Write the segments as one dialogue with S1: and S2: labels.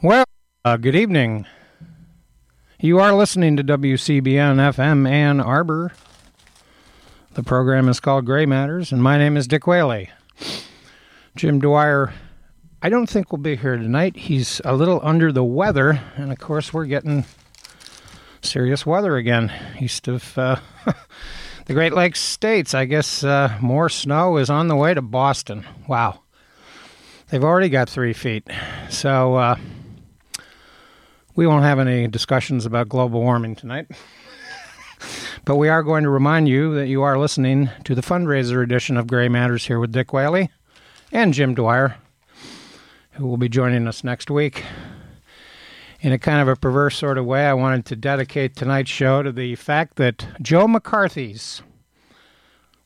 S1: Well, uh, good evening. You are listening to WCBN FM Ann Arbor. The program is called Gray Matters, and my name is Dick Whaley. Jim Dwyer, I don't think we'll be here tonight. He's a little under the weather, and of course, we're getting serious weather again east of uh, the Great Lakes states. I guess uh, more snow is on the way to Boston. Wow. They've already got three feet. So, uh, we won't have any discussions about global warming tonight. but we are going to remind you that you are listening to the fundraiser edition of Gray Matters here with Dick Whaley and Jim Dwyer, who will be joining us next week. In a kind of a perverse sort of way, I wanted to dedicate tonight's show to the fact that Joe McCarthy's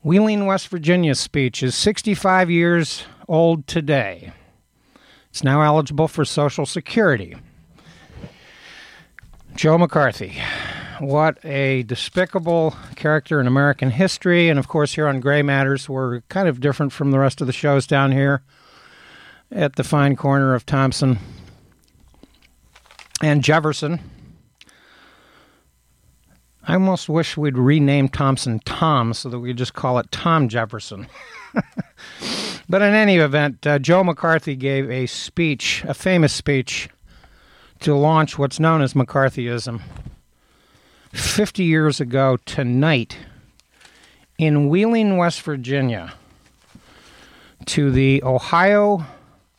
S1: Wheeling, West Virginia speech is 65 years old today. It's now eligible for Social Security. Joe McCarthy. What a despicable character in American history. And of course, here on Gray Matters, we're kind of different from the rest of the shows down here at the fine corner of Thompson and Jefferson. I almost wish we'd rename Thompson Tom so that we just call it Tom Jefferson. but in any event, uh, Joe McCarthy gave a speech, a famous speech to launch what's known as McCarthyism. 50 years ago tonight in Wheeling, West Virginia, to the Ohio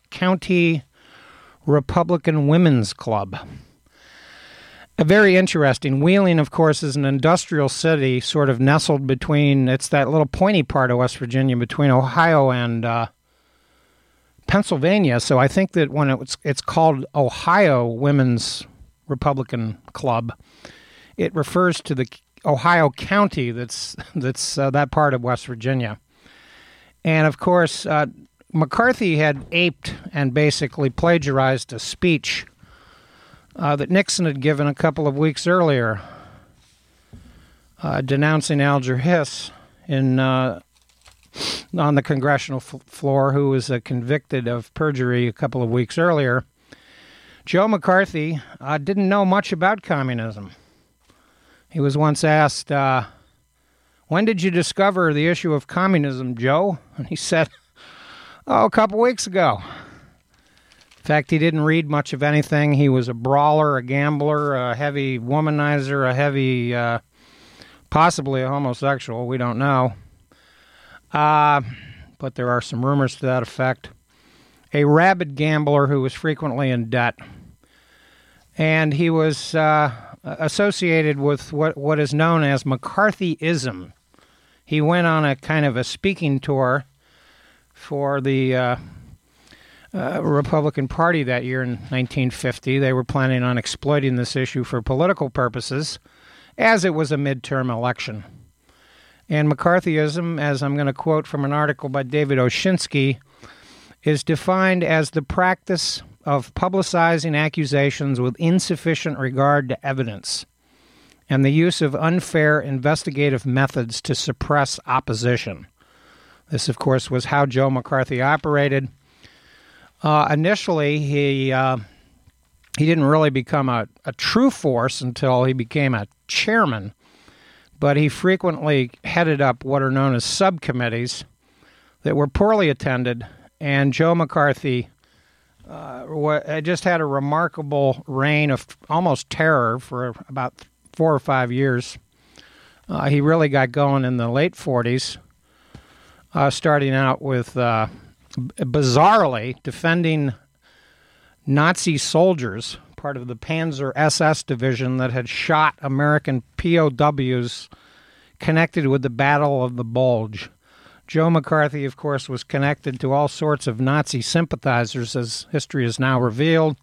S1: County Republican Women's Club. A very interesting. Wheeling, of course, is an industrial city sort of nestled between, it's that little pointy part of West Virginia between Ohio and uh, Pennsylvania. So I think that when it's it's called Ohio Women's Republican Club, it refers to the Ohio County that's that's uh, that part of West Virginia. And of course, uh, McCarthy had aped and basically plagiarized a speech uh, that Nixon had given a couple of weeks earlier, uh, denouncing Alger Hiss in uh, on the congressional f- floor who was uh, convicted of perjury a couple of weeks earlier. Joe McCarthy uh, didn't know much about communism. He was once asked, uh, When did you discover the issue of communism, Joe? And he said, Oh, a couple weeks ago. In fact, he didn't read much of anything. He was a brawler, a gambler, a heavy womanizer, a heavy, uh, possibly a homosexual. We don't know. Uh, but there are some rumors to that effect. A rabid gambler who was frequently in debt. And he was uh, associated with what, what is known as McCarthyism. He went on a kind of a speaking tour for the uh, uh, Republican Party that year in 1950. They were planning on exploiting this issue for political purposes, as it was a midterm election. And McCarthyism, as I'm going to quote from an article by David Oshinsky, is defined as the practice of publicizing accusations with insufficient regard to evidence and the use of unfair investigative methods to suppress opposition. This, of course, was how Joe McCarthy operated. Uh, initially, he uh, he didn't really become a, a true force until he became a chairman but he frequently headed up what are known as subcommittees that were poorly attended, and Joe McCarthy uh, just had a remarkable reign of almost terror for about four or five years. Uh, he really got going in the late 40s, uh, starting out with uh, bizarrely defending Nazi soldiers part of the Panzer SS division that had shot American POWs connected with the Battle of the Bulge. Joe McCarthy, of course, was connected to all sorts of Nazi sympathizers, as history has now revealed.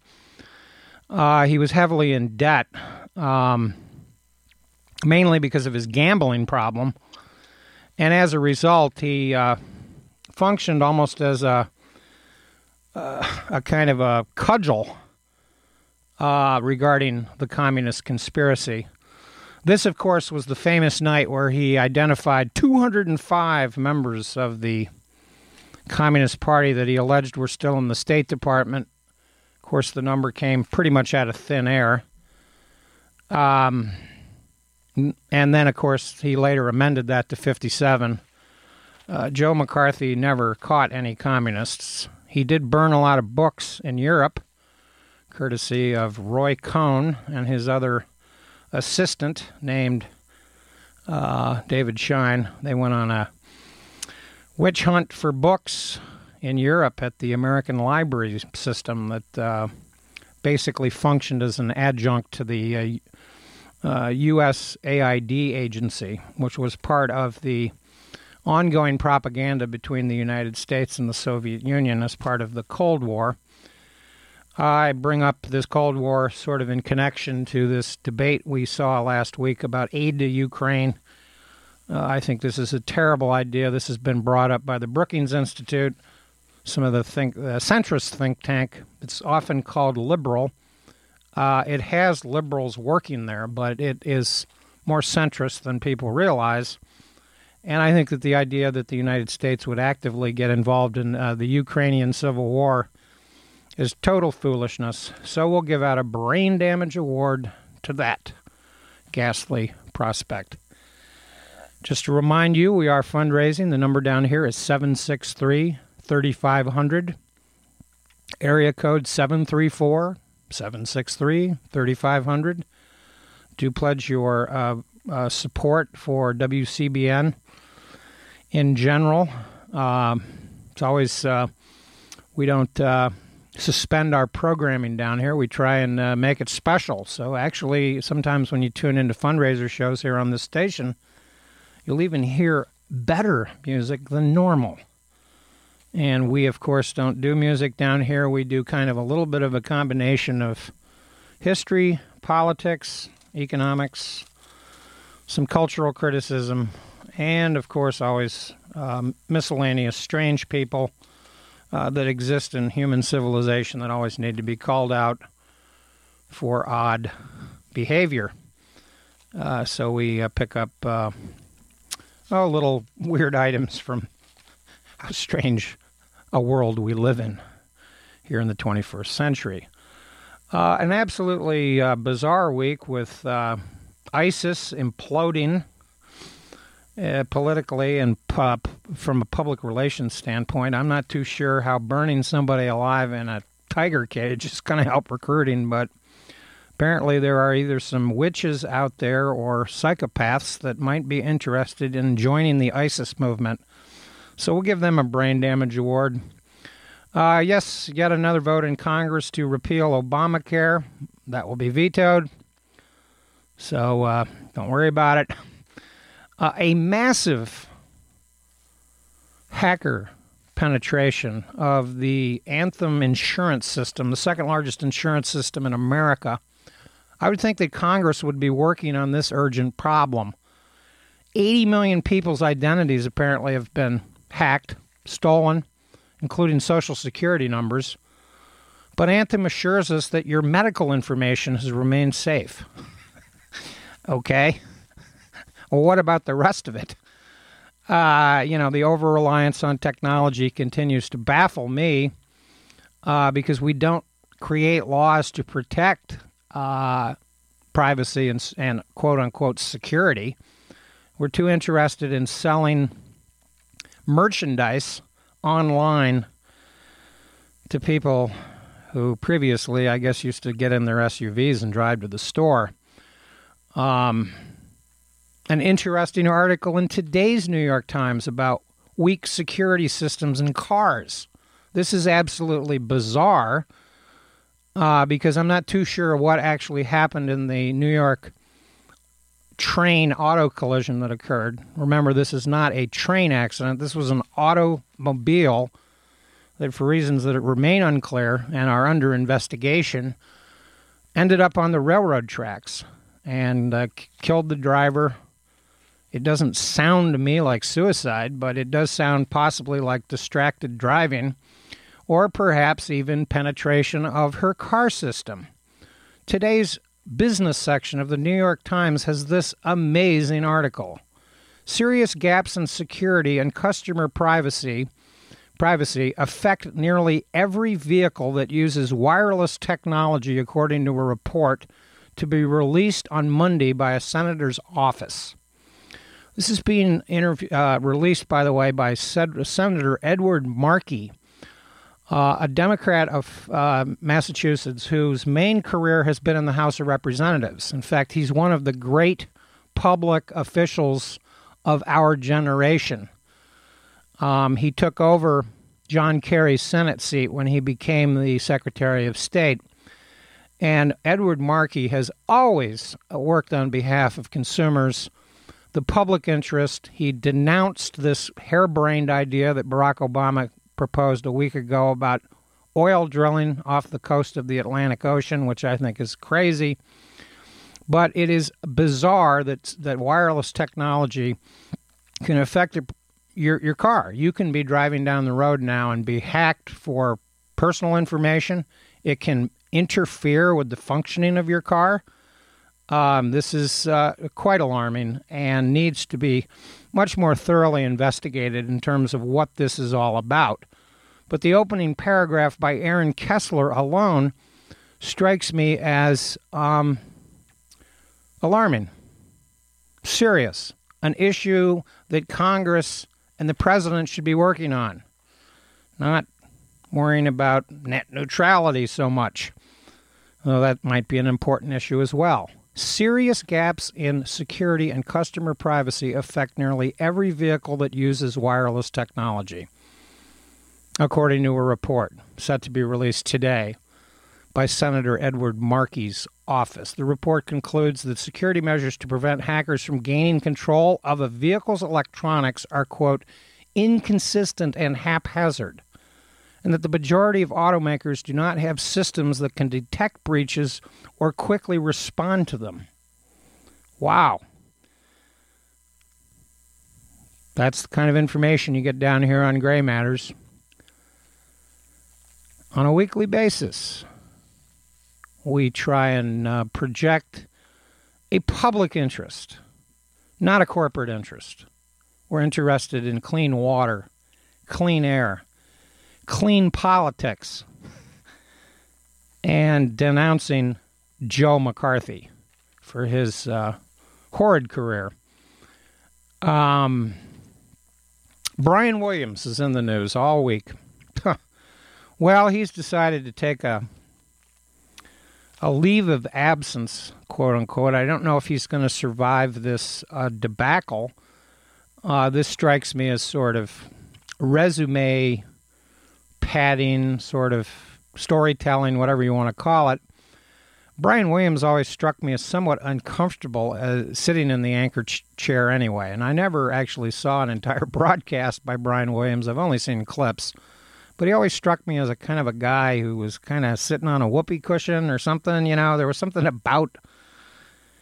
S1: Uh, he was heavily in debt, um, mainly because of his gambling problem. And as a result, he uh, functioned almost as a, uh, a kind of a cudgel uh, regarding the communist conspiracy. This, of course, was the famous night where he identified 205 members of the Communist Party that he alleged were still in the State Department. Of course, the number came pretty much out of thin air. Um, and then, of course, he later amended that to 57. Uh, Joe McCarthy never caught any communists. He did burn a lot of books in Europe, courtesy of Roy Cohn and his other assistant named uh, David Schine. They went on a witch hunt for books in Europe at the American Library System that uh, basically functioned as an adjunct to the uh, uh, U.S. AID agency, which was part of the ongoing propaganda between the United States and the Soviet Union as part of the Cold War. I bring up this Cold War sort of in connection to this debate we saw last week about aid to Ukraine. Uh, I think this is a terrible idea. This has been brought up by the Brookings Institute, some of the think, uh, centrist think tank. It's often called liberal. Uh, it has liberals working there, but it is more centrist than people realize. And I think that the idea that the United States would actively get involved in uh, the Ukrainian civil war is total foolishness. So we'll give out a brain damage award to that ghastly prospect. Just to remind you, we are fundraising. The number down here is 763 3500, area code 734 763 3500. Do pledge your uh, uh, support for WCBN in general. Uh, it's always, uh, we don't uh, suspend our programming down here. We try and uh, make it special. So, actually, sometimes when you tune into fundraiser shows here on this station, you'll even hear better music than normal. And we, of course, don't do music down here. We do kind of a little bit of a combination of history, politics, economics, some cultural criticism, and, of course, always um, miscellaneous strange people uh, that exist in human civilization that always need to be called out for odd behavior. Uh, so we uh, pick up oh, little weird items from how strange a world we live in here in the 21st century. Uh, an absolutely uh, bizarre week with ISIS imploding uh, politically and from a public relations standpoint. I'm not too sure how burning somebody alive in a tiger cage is going to help recruiting, but apparently there are either some witches out there or psychopaths that might be interested in joining the ISIS movement. So we'll give them a brain damage award. Uh, yes, yet another vote in Congress to repeal Obamacare. That will be vetoed. So uh, don't worry about it. Uh, a massive hacker penetration of the Anthem insurance system, the second largest insurance system in America. I would think that Congress would be working on this urgent problem. 80 million people's identities apparently have been hacked, stolen, including social security numbers. But Anthem assures us that your medical information has remained safe. okay. Well, what about the rest of it? Uh, you know, the over reliance on technology continues to baffle me uh, because we don't create laws to protect uh, privacy and, and quote unquote security. We're too interested in selling merchandise online to people who previously, I guess, used to get in their SUVs and drive to the store. Um, an interesting article in today's New York Times about weak security systems in cars. This is absolutely bizarre uh, because I'm not too sure what actually happened in the New York train auto collision that occurred. Remember, this is not a train accident. This was an automobile that, for reasons that remain unclear and are under investigation, ended up on the railroad tracks. and uh, killed the driver. It doesn't sound to me like suicide, but it does sound possibly like distracted driving or perhaps even penetration of her car system. Today's business section of the New York Times has this amazing article. Serious gaps in security and customer privacy privacy affect nearly every vehicle that uses wireless technology according to a report to be released on Monday by a senator's office. This is being uh, released, by the way, by Senator Edward Markey, uh, a Democrat of uh, Massachusetts whose main career has been in the House of Representatives. In fact, he's one of the great public officials of our generation. Um, he took over John Kerry's Senate seat when he became the Secretary of State. And Edward Markey has always worked on behalf of consumers, the public interest. He denounced this harebrained idea that Barack Obama proposed a week ago about oil drilling off the coast of the Atlantic Ocean, which I think is crazy. But it is bizarre that that wireless technology can affect your your car. You can be driving down the road now and be hacked for personal information. It can interfere with the functioning of your car. Um, this is uh, quite alarming and needs to be much more thoroughly investigated in terms of what this is all about. But the opening paragraph by Aaron Kessler alone strikes me as um, alarming, serious, an issue that Congress and the president should be working on, not worrying about net neutrality so much. Though that might be an important issue as well. Serious gaps in security and customer privacy affect nearly every vehicle that uses wireless technology, according to a report set to be released today by Senator Edward Markey's office. The report concludes that security measures to prevent hackers from gaining control of a vehicle's electronics are, quote, inconsistent and haphazard, and that the majority of automakers do not have systems that can detect breaches or quickly respond to them. Wow. That's the kind of information you get down here on Gray Matters on a weekly basis we try and uh, project a public interest, not a corporate interest. We're interested in clean water, clean air, clean politics, and denouncing Joe McCarthy for his uh, horrid career. Um, Brian Williams is in the news all week. well, he's decided to take a a leave of absence, quote unquote. I don't know if he's going to survive this uh, debacle. Uh, this strikes me as sort of resume padding, sort of storytelling, whatever you want to call it. Brian Williams always struck me as somewhat uncomfortable uh, sitting in the anchor ch- chair anyway, and I never actually saw an entire broadcast by Brian Williams. I've only seen clips but he always struck me as a kind of a guy who was kind of sitting on a whoopee cushion or something. You know, there was something about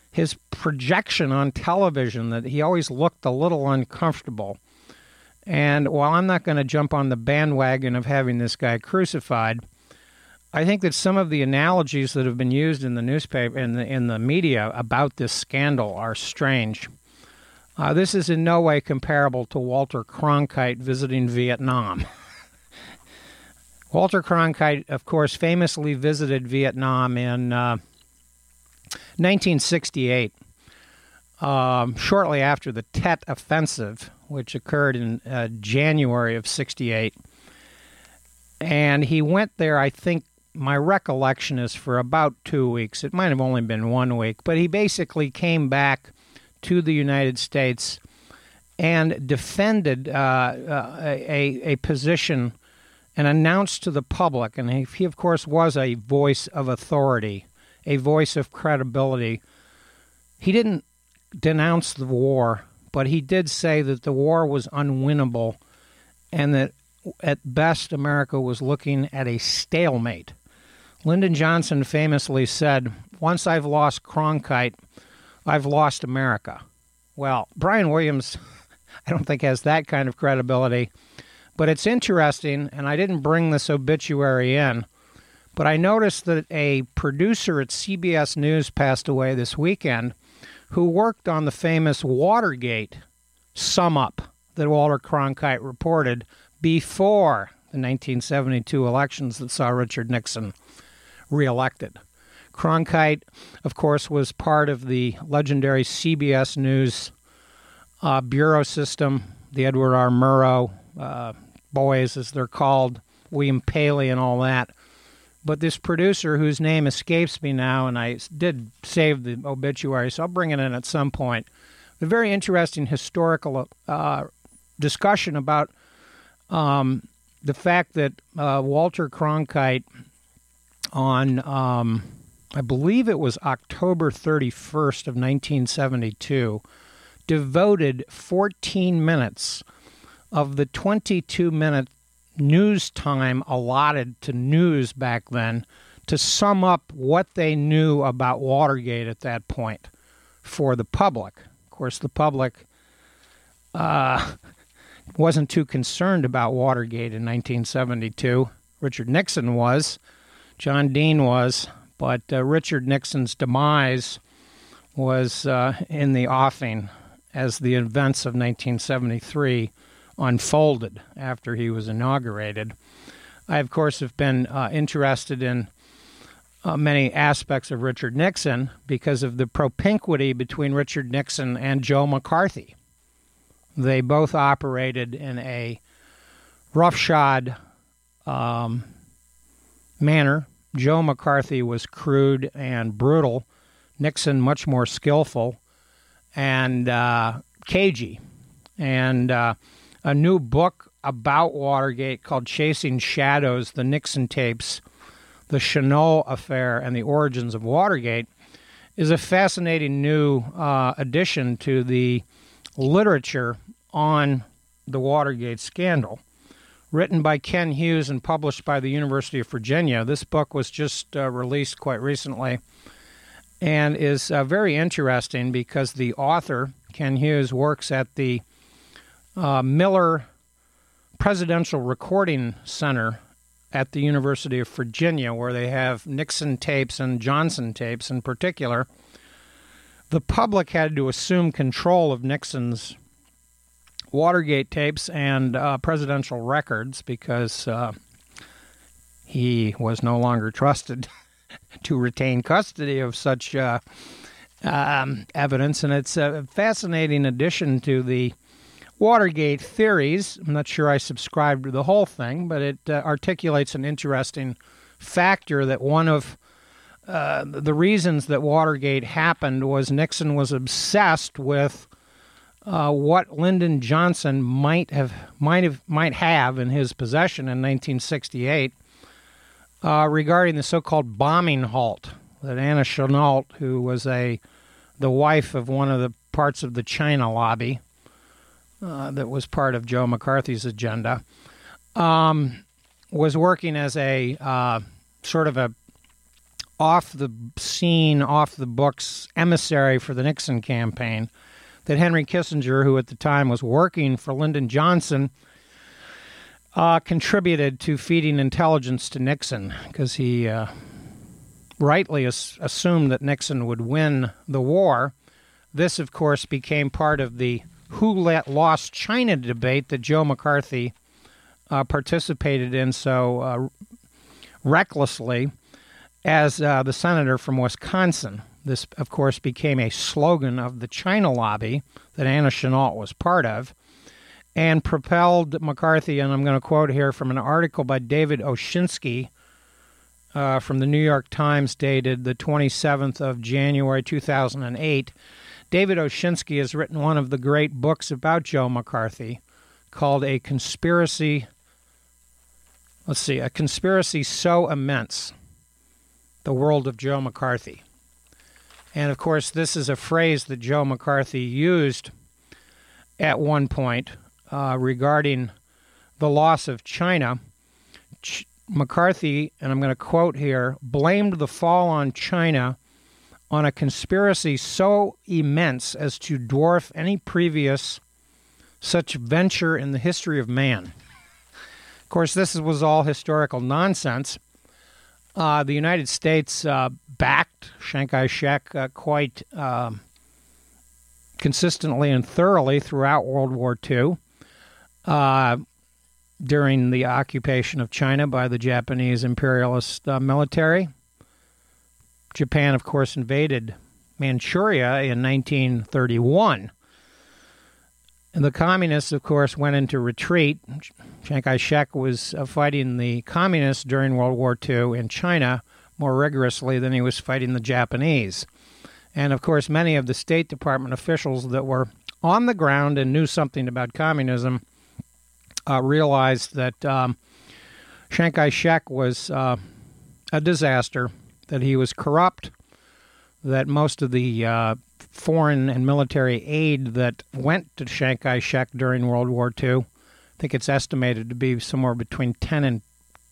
S1: his projection on television that he always looked a little uncomfortable. And while I'm not going to jump on the bandwagon of having this guy crucified, I think that some of the analogies that have been used in the newspaper in the in the media about this scandal are strange. Uh, this is in no way comparable to Walter Cronkite visiting Vietnam. Walter Cronkite, of course, famously visited Vietnam in uh, 1968, um, shortly after the Tet Offensive, which occurred in uh, January of 68. And he went there, I think, my recollection is for about two weeks. It might have only been one week, but he basically came back to the United States and defended uh, uh a, a position and announced to the public, and he, he, of course was a voice of authority, a voice of credibility. He didn't denounce the war, but he did say that the war was unwinnable and that at best America was looking at a stalemate. Lyndon Johnson famously said, Once I've lost Cronkite, I've lost America. Well, Brian Williams, I don't think has that kind of credibility, but it's interesting, and I didn't bring this obituary in, but I noticed that a producer at CBS News passed away this weekend who worked on the famous Watergate sum up that Walter Cronkite reported before the 1972 elections that saw Richard Nixon reelected. Cronkite, of course, was part of the legendary CBS News uh, bureau system, the Edward R. Murrow uh, boys, as they're called, William Paley, and all that. But this producer, whose name escapes me now, and I did save the obituary, so I'll bring it in at some point. A very interesting historical uh, discussion about um, the fact that uh, Walter Cronkite, on um, I believe it was October 31st of 1972, devoted 14 minutes of the 22 minute news time allotted to news back then to sum up what they knew about Watergate at that point for the public. Of course, the public uh, wasn't too concerned about Watergate in 1972. Richard Nixon was, John Dean was, but uh, Richard Nixon's demise was uh, in the offing as the events of 1973 unfolded after he was inaugurated. I, of course, have been uh, interested in uh, many aspects of Richard Nixon because of the propinquity between Richard Nixon and Joe McCarthy. They both operated in a roughshod um, manner. Joe McCarthy was crude and brutal, Nixon much more skillful and uh, cagey. And uh, a new book about Watergate called Chasing Shadows The Nixon Tapes, the Chennault Affair, and the Origins of Watergate is a fascinating new uh, addition to the literature on the Watergate scandal. Written by Ken Hughes and published by the University of Virginia, this book was just uh, released quite recently and is uh, very interesting because the author, Ken Hughes, works at the uh, Miller Presidential Recording Center at the University of Virginia, where they have Nixon tapes and Johnson tapes in particular. The public had to assume control of Nixon's Watergate tapes and uh, presidential records because uh, he was no longer trusted to retain custody of such uh, um, evidence. And it's a fascinating addition to the Watergate theories. I'm not sure I subscribe to the whole thing, but it uh, articulates an interesting factor that one of uh, the reasons that Watergate happened was Nixon was obsessed with uh, what Lyndon Johnson might have might have might have in his possession in 1968 uh, regarding the so-called bombing halt that Anna Chennault, who was a the wife of one of the parts of the China lobby uh, that was part of Joe McCarthy's agenda, um, was working as a uh, sort of a off the scene, off the books emissary for the Nixon campaign. That Henry Kissinger, who at the time was working for Lyndon Johnson, uh, contributed to feeding intelligence to Nixon because he uh, rightly as- assumed that Nixon would win the war. This, of course, became part of the who let lost China debate that Joe McCarthy uh, participated in so uh, recklessly as uh, the senator from Wisconsin. This, of course, became a slogan of the China lobby that Anna Chennault was part of and propelled McCarthy, and I'm going to quote here from an article by David Oshinsky uh, from the New York Times dated the 27th of January 2008. David Oshinsky has written one of the great books about Joe McCarthy called A Conspiracy. Let's see, A Conspiracy So Immense The World of Joe McCarthy. And of course, this is a phrase that Joe McCarthy used at one point uh, regarding the loss of China. Ch- McCarthy, and I'm going to quote here, blamed the fall on China on a conspiracy so immense as to dwarf any previous such venture in the history of man. Of course, this was all historical nonsense. Uh, the United States uh, backed Chiang Kai shek uh, quite um, consistently and thoroughly throughout World War II. Uh, during the occupation of China by the Japanese imperialist uh, military. Japan, of course, invaded Manchuria in 1931. And the communists, of course, went into retreat. Chiang Kai shek was uh, fighting the communists during World War II in China more rigorously than he was fighting the Japanese. And of course, many of the State Department officials that were on the ground and knew something about communism uh, realized that um, Chiang Kai shek was uh, a disaster, that he was corrupt, that most of the uh, foreign and military aid that went to Chiang Kai shek during World War II, I think it's estimated to be somewhere between 10 and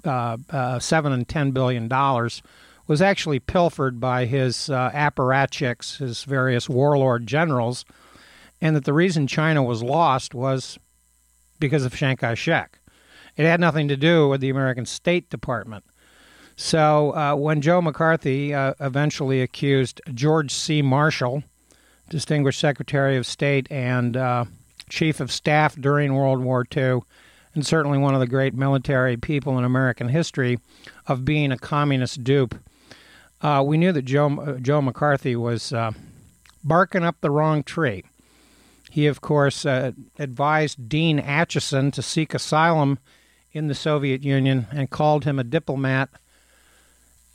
S1: uh, uh, 7 and 10 billion dollars, was actually pilfered by his uh, apparatchiks, his various warlord generals, and that the reason China was lost was because of Chiang Kai shek. It had nothing to do with the American State Department. So uh, when Joe McCarthy uh, eventually accused George C. Marshall, Distinguished Secretary of State and uh, Chief of Staff during World War II, and certainly one of the great military people in American history, of being a communist dupe, uh, we knew that Joe, uh, Joe McCarthy was uh, barking up the wrong tree. He, of course, advised Dean Acheson to seek asylum in the Soviet Union and called him a diplomat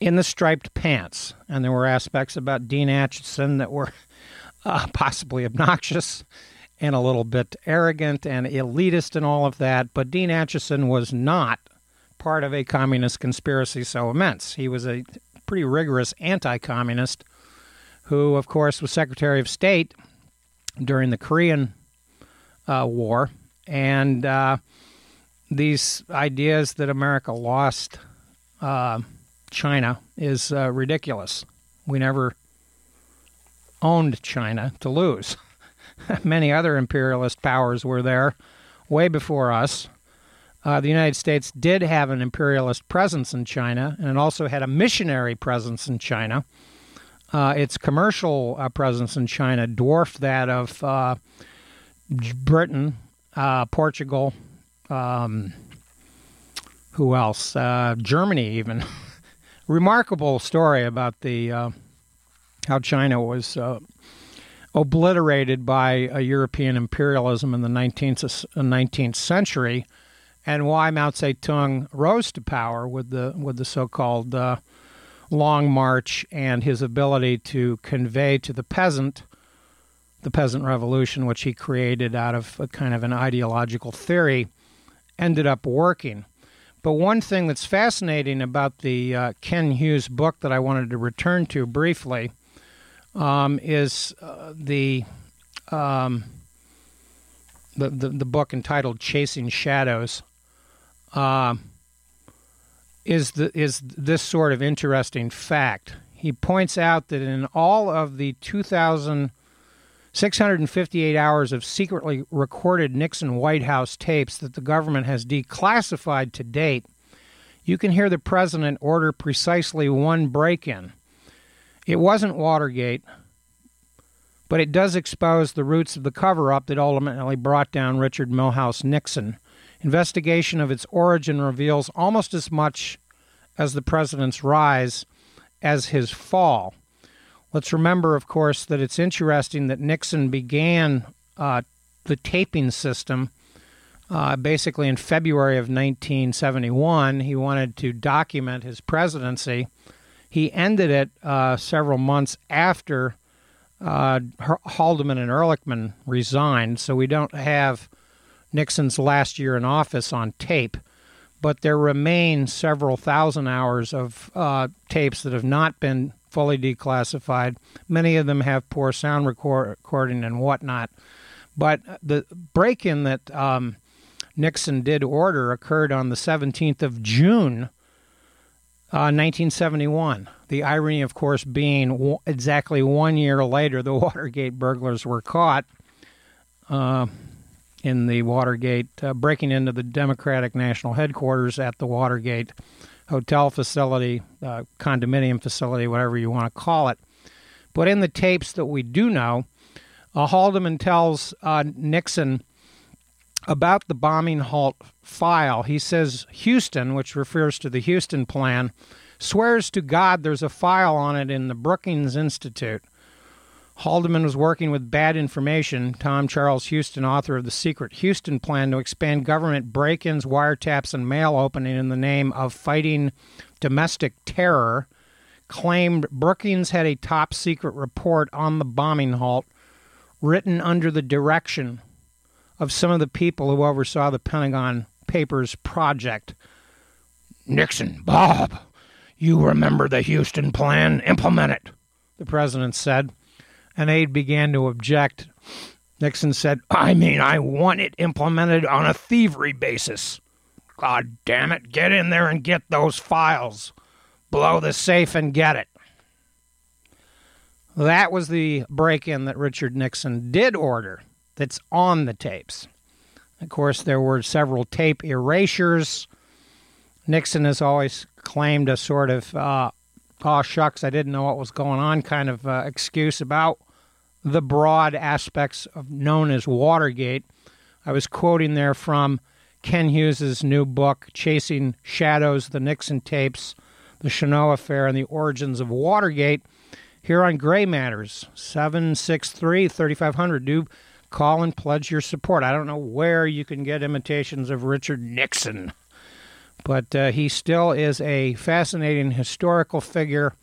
S1: in the striped pants. And there were aspects about Dean Acheson that were uh, possibly obnoxious and a little bit arrogant and elitist and all of that. But Dean Acheson was not part of a communist conspiracy so immense. He was a pretty rigorous anti communist who, of course, was Secretary of State during the Korean uh, War, and uh, these ideas that America lost uh, China is uh, ridiculous. We never owned China to lose. Many other imperialist powers were there way before us. Uh, the United States did have an imperialist presence in China, and it also had a missionary presence in China. Uh, its commercial uh, presence in China dwarfed that of uh, Britain, uh, Portugal, um, who else? Uh, Germany, even. Remarkable story about the uh, how China was uh, obliterated by European imperialism in the 19th, 19th uh, century, and why Mao Zedong rose to power with the with the so-called uh, Long March and his ability to convey to the peasant the peasant revolution, which he created out of a kind of an ideological theory, ended up working. But one thing that's fascinating about the uh, Ken Hughes book that I wanted to return to briefly um, is uh, the, um, the, the the book entitled "Chasing Shadows." Uh, is the is this sort of interesting fact. He points out that in all of the 2,658 hours of secretly recorded Nixon White House tapes that the government has declassified to date, you can hear the president order precisely one break in. It wasn't Watergate, but it does expose the roots of the cover up that ultimately brought down Richard Milhous Nixon. Investigation of its origin reveals almost as much as the president's rise as his fall. Let's remember, of course, that it's interesting that Nixon began uh, the taping system uh, basically in February of 1971. He wanted to document his presidency. He ended it uh, several months after uh, Haldeman and Ehrlichman resigned, so we don't have Nixon's last year in office on tape. But there remain several thousand hours of uh, tapes that have not been fully declassified. Many of them have poor sound record- recording and whatnot. But the break in that um, Nixon did order occurred on the 17th of June, uh, 1971. The irony, of course, being w- exactly one year later, the Watergate burglars were caught uh, in the Watergate, uh, breaking into the Democratic National Headquarters at the Watergate hotel facility, uh, condominium facility, whatever you want to call it. But in the tapes that we do know, uh, Haldeman tells uh, Nixon about the bombing halt file. He says Houston, which refers to the Houston plan, swears to God there's a file on it in the Brookings Institute. Haldeman was working with bad information. Tom Charles Houston, author of The Secret Houston Plan to expand government break ins, wiretaps, and mail opening in the name of fighting domestic terror, claimed Brookings had a top secret report on the bombing halt written under the direction of some of the people who oversaw the Pentagon Papers project. Nixon, Bob, you remember the Houston Plan? Implement it, the president said. An aide began to object. Nixon said, I mean, I want it implemented on a thievery basis. God damn it, get in there and get those files. Blow the safe and get it. That was the break in that Richard Nixon did order that's on the tapes. Of course, there were several tape erasures. Nixon has always claimed a sort of, uh, oh, shucks, I didn't know what was going on kind of uh, excuse about the broad aspects of known as Watergate. I was quoting there from Ken Hughes's new book, Chasing Shadows, the Nixon Tapes, the Chennault Affair, and the Origins of Watergate, here on Gray Matters, 763 3500. Do call and pledge your support. I don't know where you can get imitations of Richard Nixon, but uh, he still is a fascinating historical figure.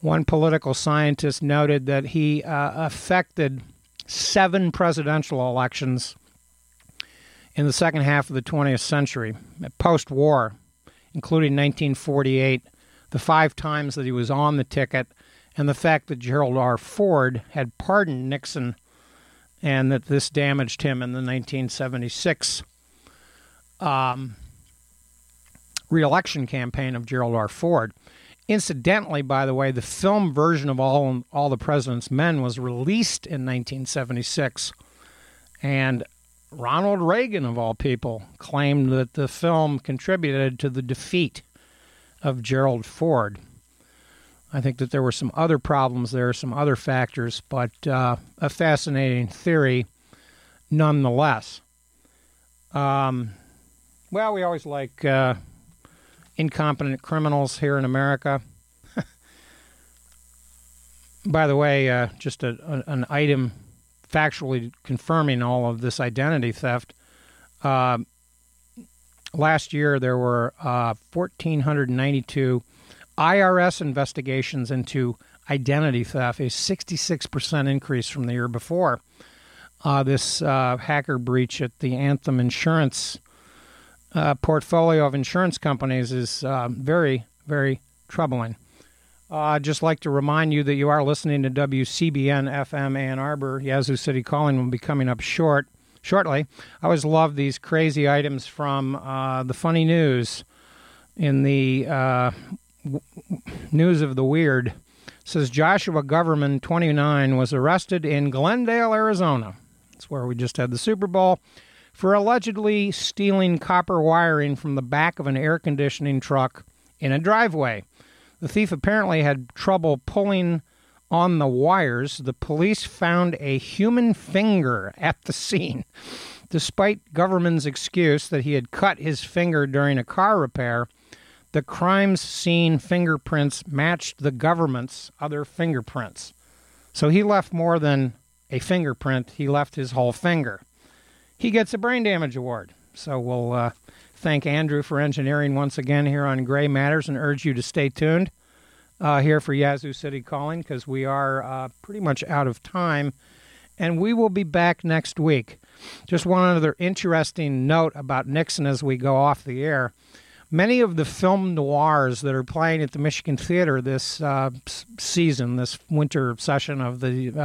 S1: One political scientist noted that he uh, affected seven presidential elections in the second half of the 20th century, post war, including 1948, the five times that he was on the ticket, and the fact that Gerald R. Ford had pardoned Nixon and that this damaged him in the 1976 um, reelection campaign of Gerald R. Ford. Incidentally, by the way, the film version of All, All the President's Men was released in 1976, and Ronald Reagan, of all people, claimed that the film contributed to the defeat of Gerald Ford. I think that there were some other problems there, some other factors, but uh, a fascinating theory nonetheless. Um, well, we always like uh, incompetent criminals here in America. By the way, uh, just a, a, an item factually confirming all of this identity theft. Uh, last year, there were uh, 1,492 IRS investigations into identity theft, a 66% increase from the year before. Uh, this uh, hacker breach at the Anthem Insurance uh, portfolio of insurance companies is uh, very, very troubling. Uh, I'd just like to remind you that you are listening to WCBN FM Ann Arbor. Yazoo City Calling will be coming up short shortly. I always love these crazy items from uh, the funny news in the uh, w- news of the weird. Says Joshua Governman, 29, was arrested in Glendale, Arizona. That's where we just had the Super Bowl for allegedly stealing copper wiring from the back of an air conditioning truck in a driveway. The thief apparently had trouble pulling on the wires. The police found a human finger at the scene. Despite government's excuse that he had cut his finger during a car repair, the crime scene fingerprints matched the government's other fingerprints. So he left more than a fingerprint, he left his whole finger. He gets a brain damage award. So we'll uh, thank Andrew for engineering once again here on Gray Matters and urge you to stay tuned uh, here for Yazoo City Calling because we are uh, pretty much out of time. And we will be back next week. Just one other interesting note about Nixon as we go off the air. Many of the film noirs that are playing at the Michigan Theater this uh, season, this winter session of the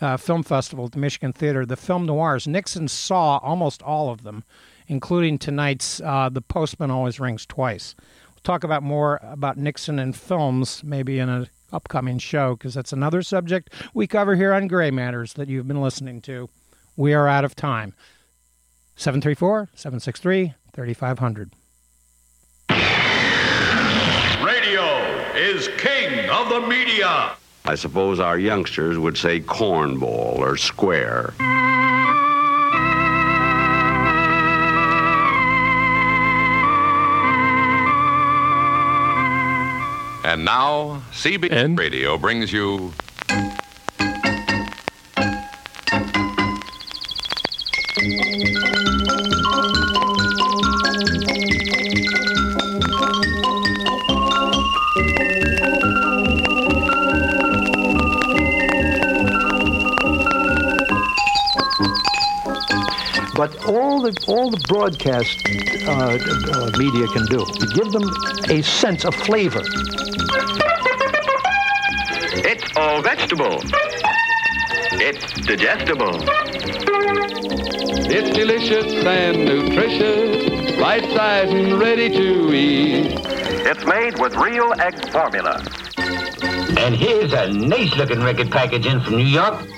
S1: uh, film festival at the Michigan Theater, the film noirs, Nixon saw almost all of them, including tonight's uh, The Postman Always Rings Twice We'll talk about more about Nixon and films, maybe in an upcoming show, because that's another subject we cover here on Gray Matters that you've been listening to. We are out of time. 734 763 3500.
S2: Radio is king of the media.
S3: I suppose our youngsters would say cornball or square.
S2: And now, CBS
S4: And?
S2: Radio brings you
S5: broadcast uh, uh, media can do to give them a sense of flavor.
S6: It's all vegetable. It's digestible.
S7: It's delicious and nutritious, right size and ready to eat.
S6: It's made with real egg formula.
S8: And here's a nice looking record package in from New York.
S7: Have a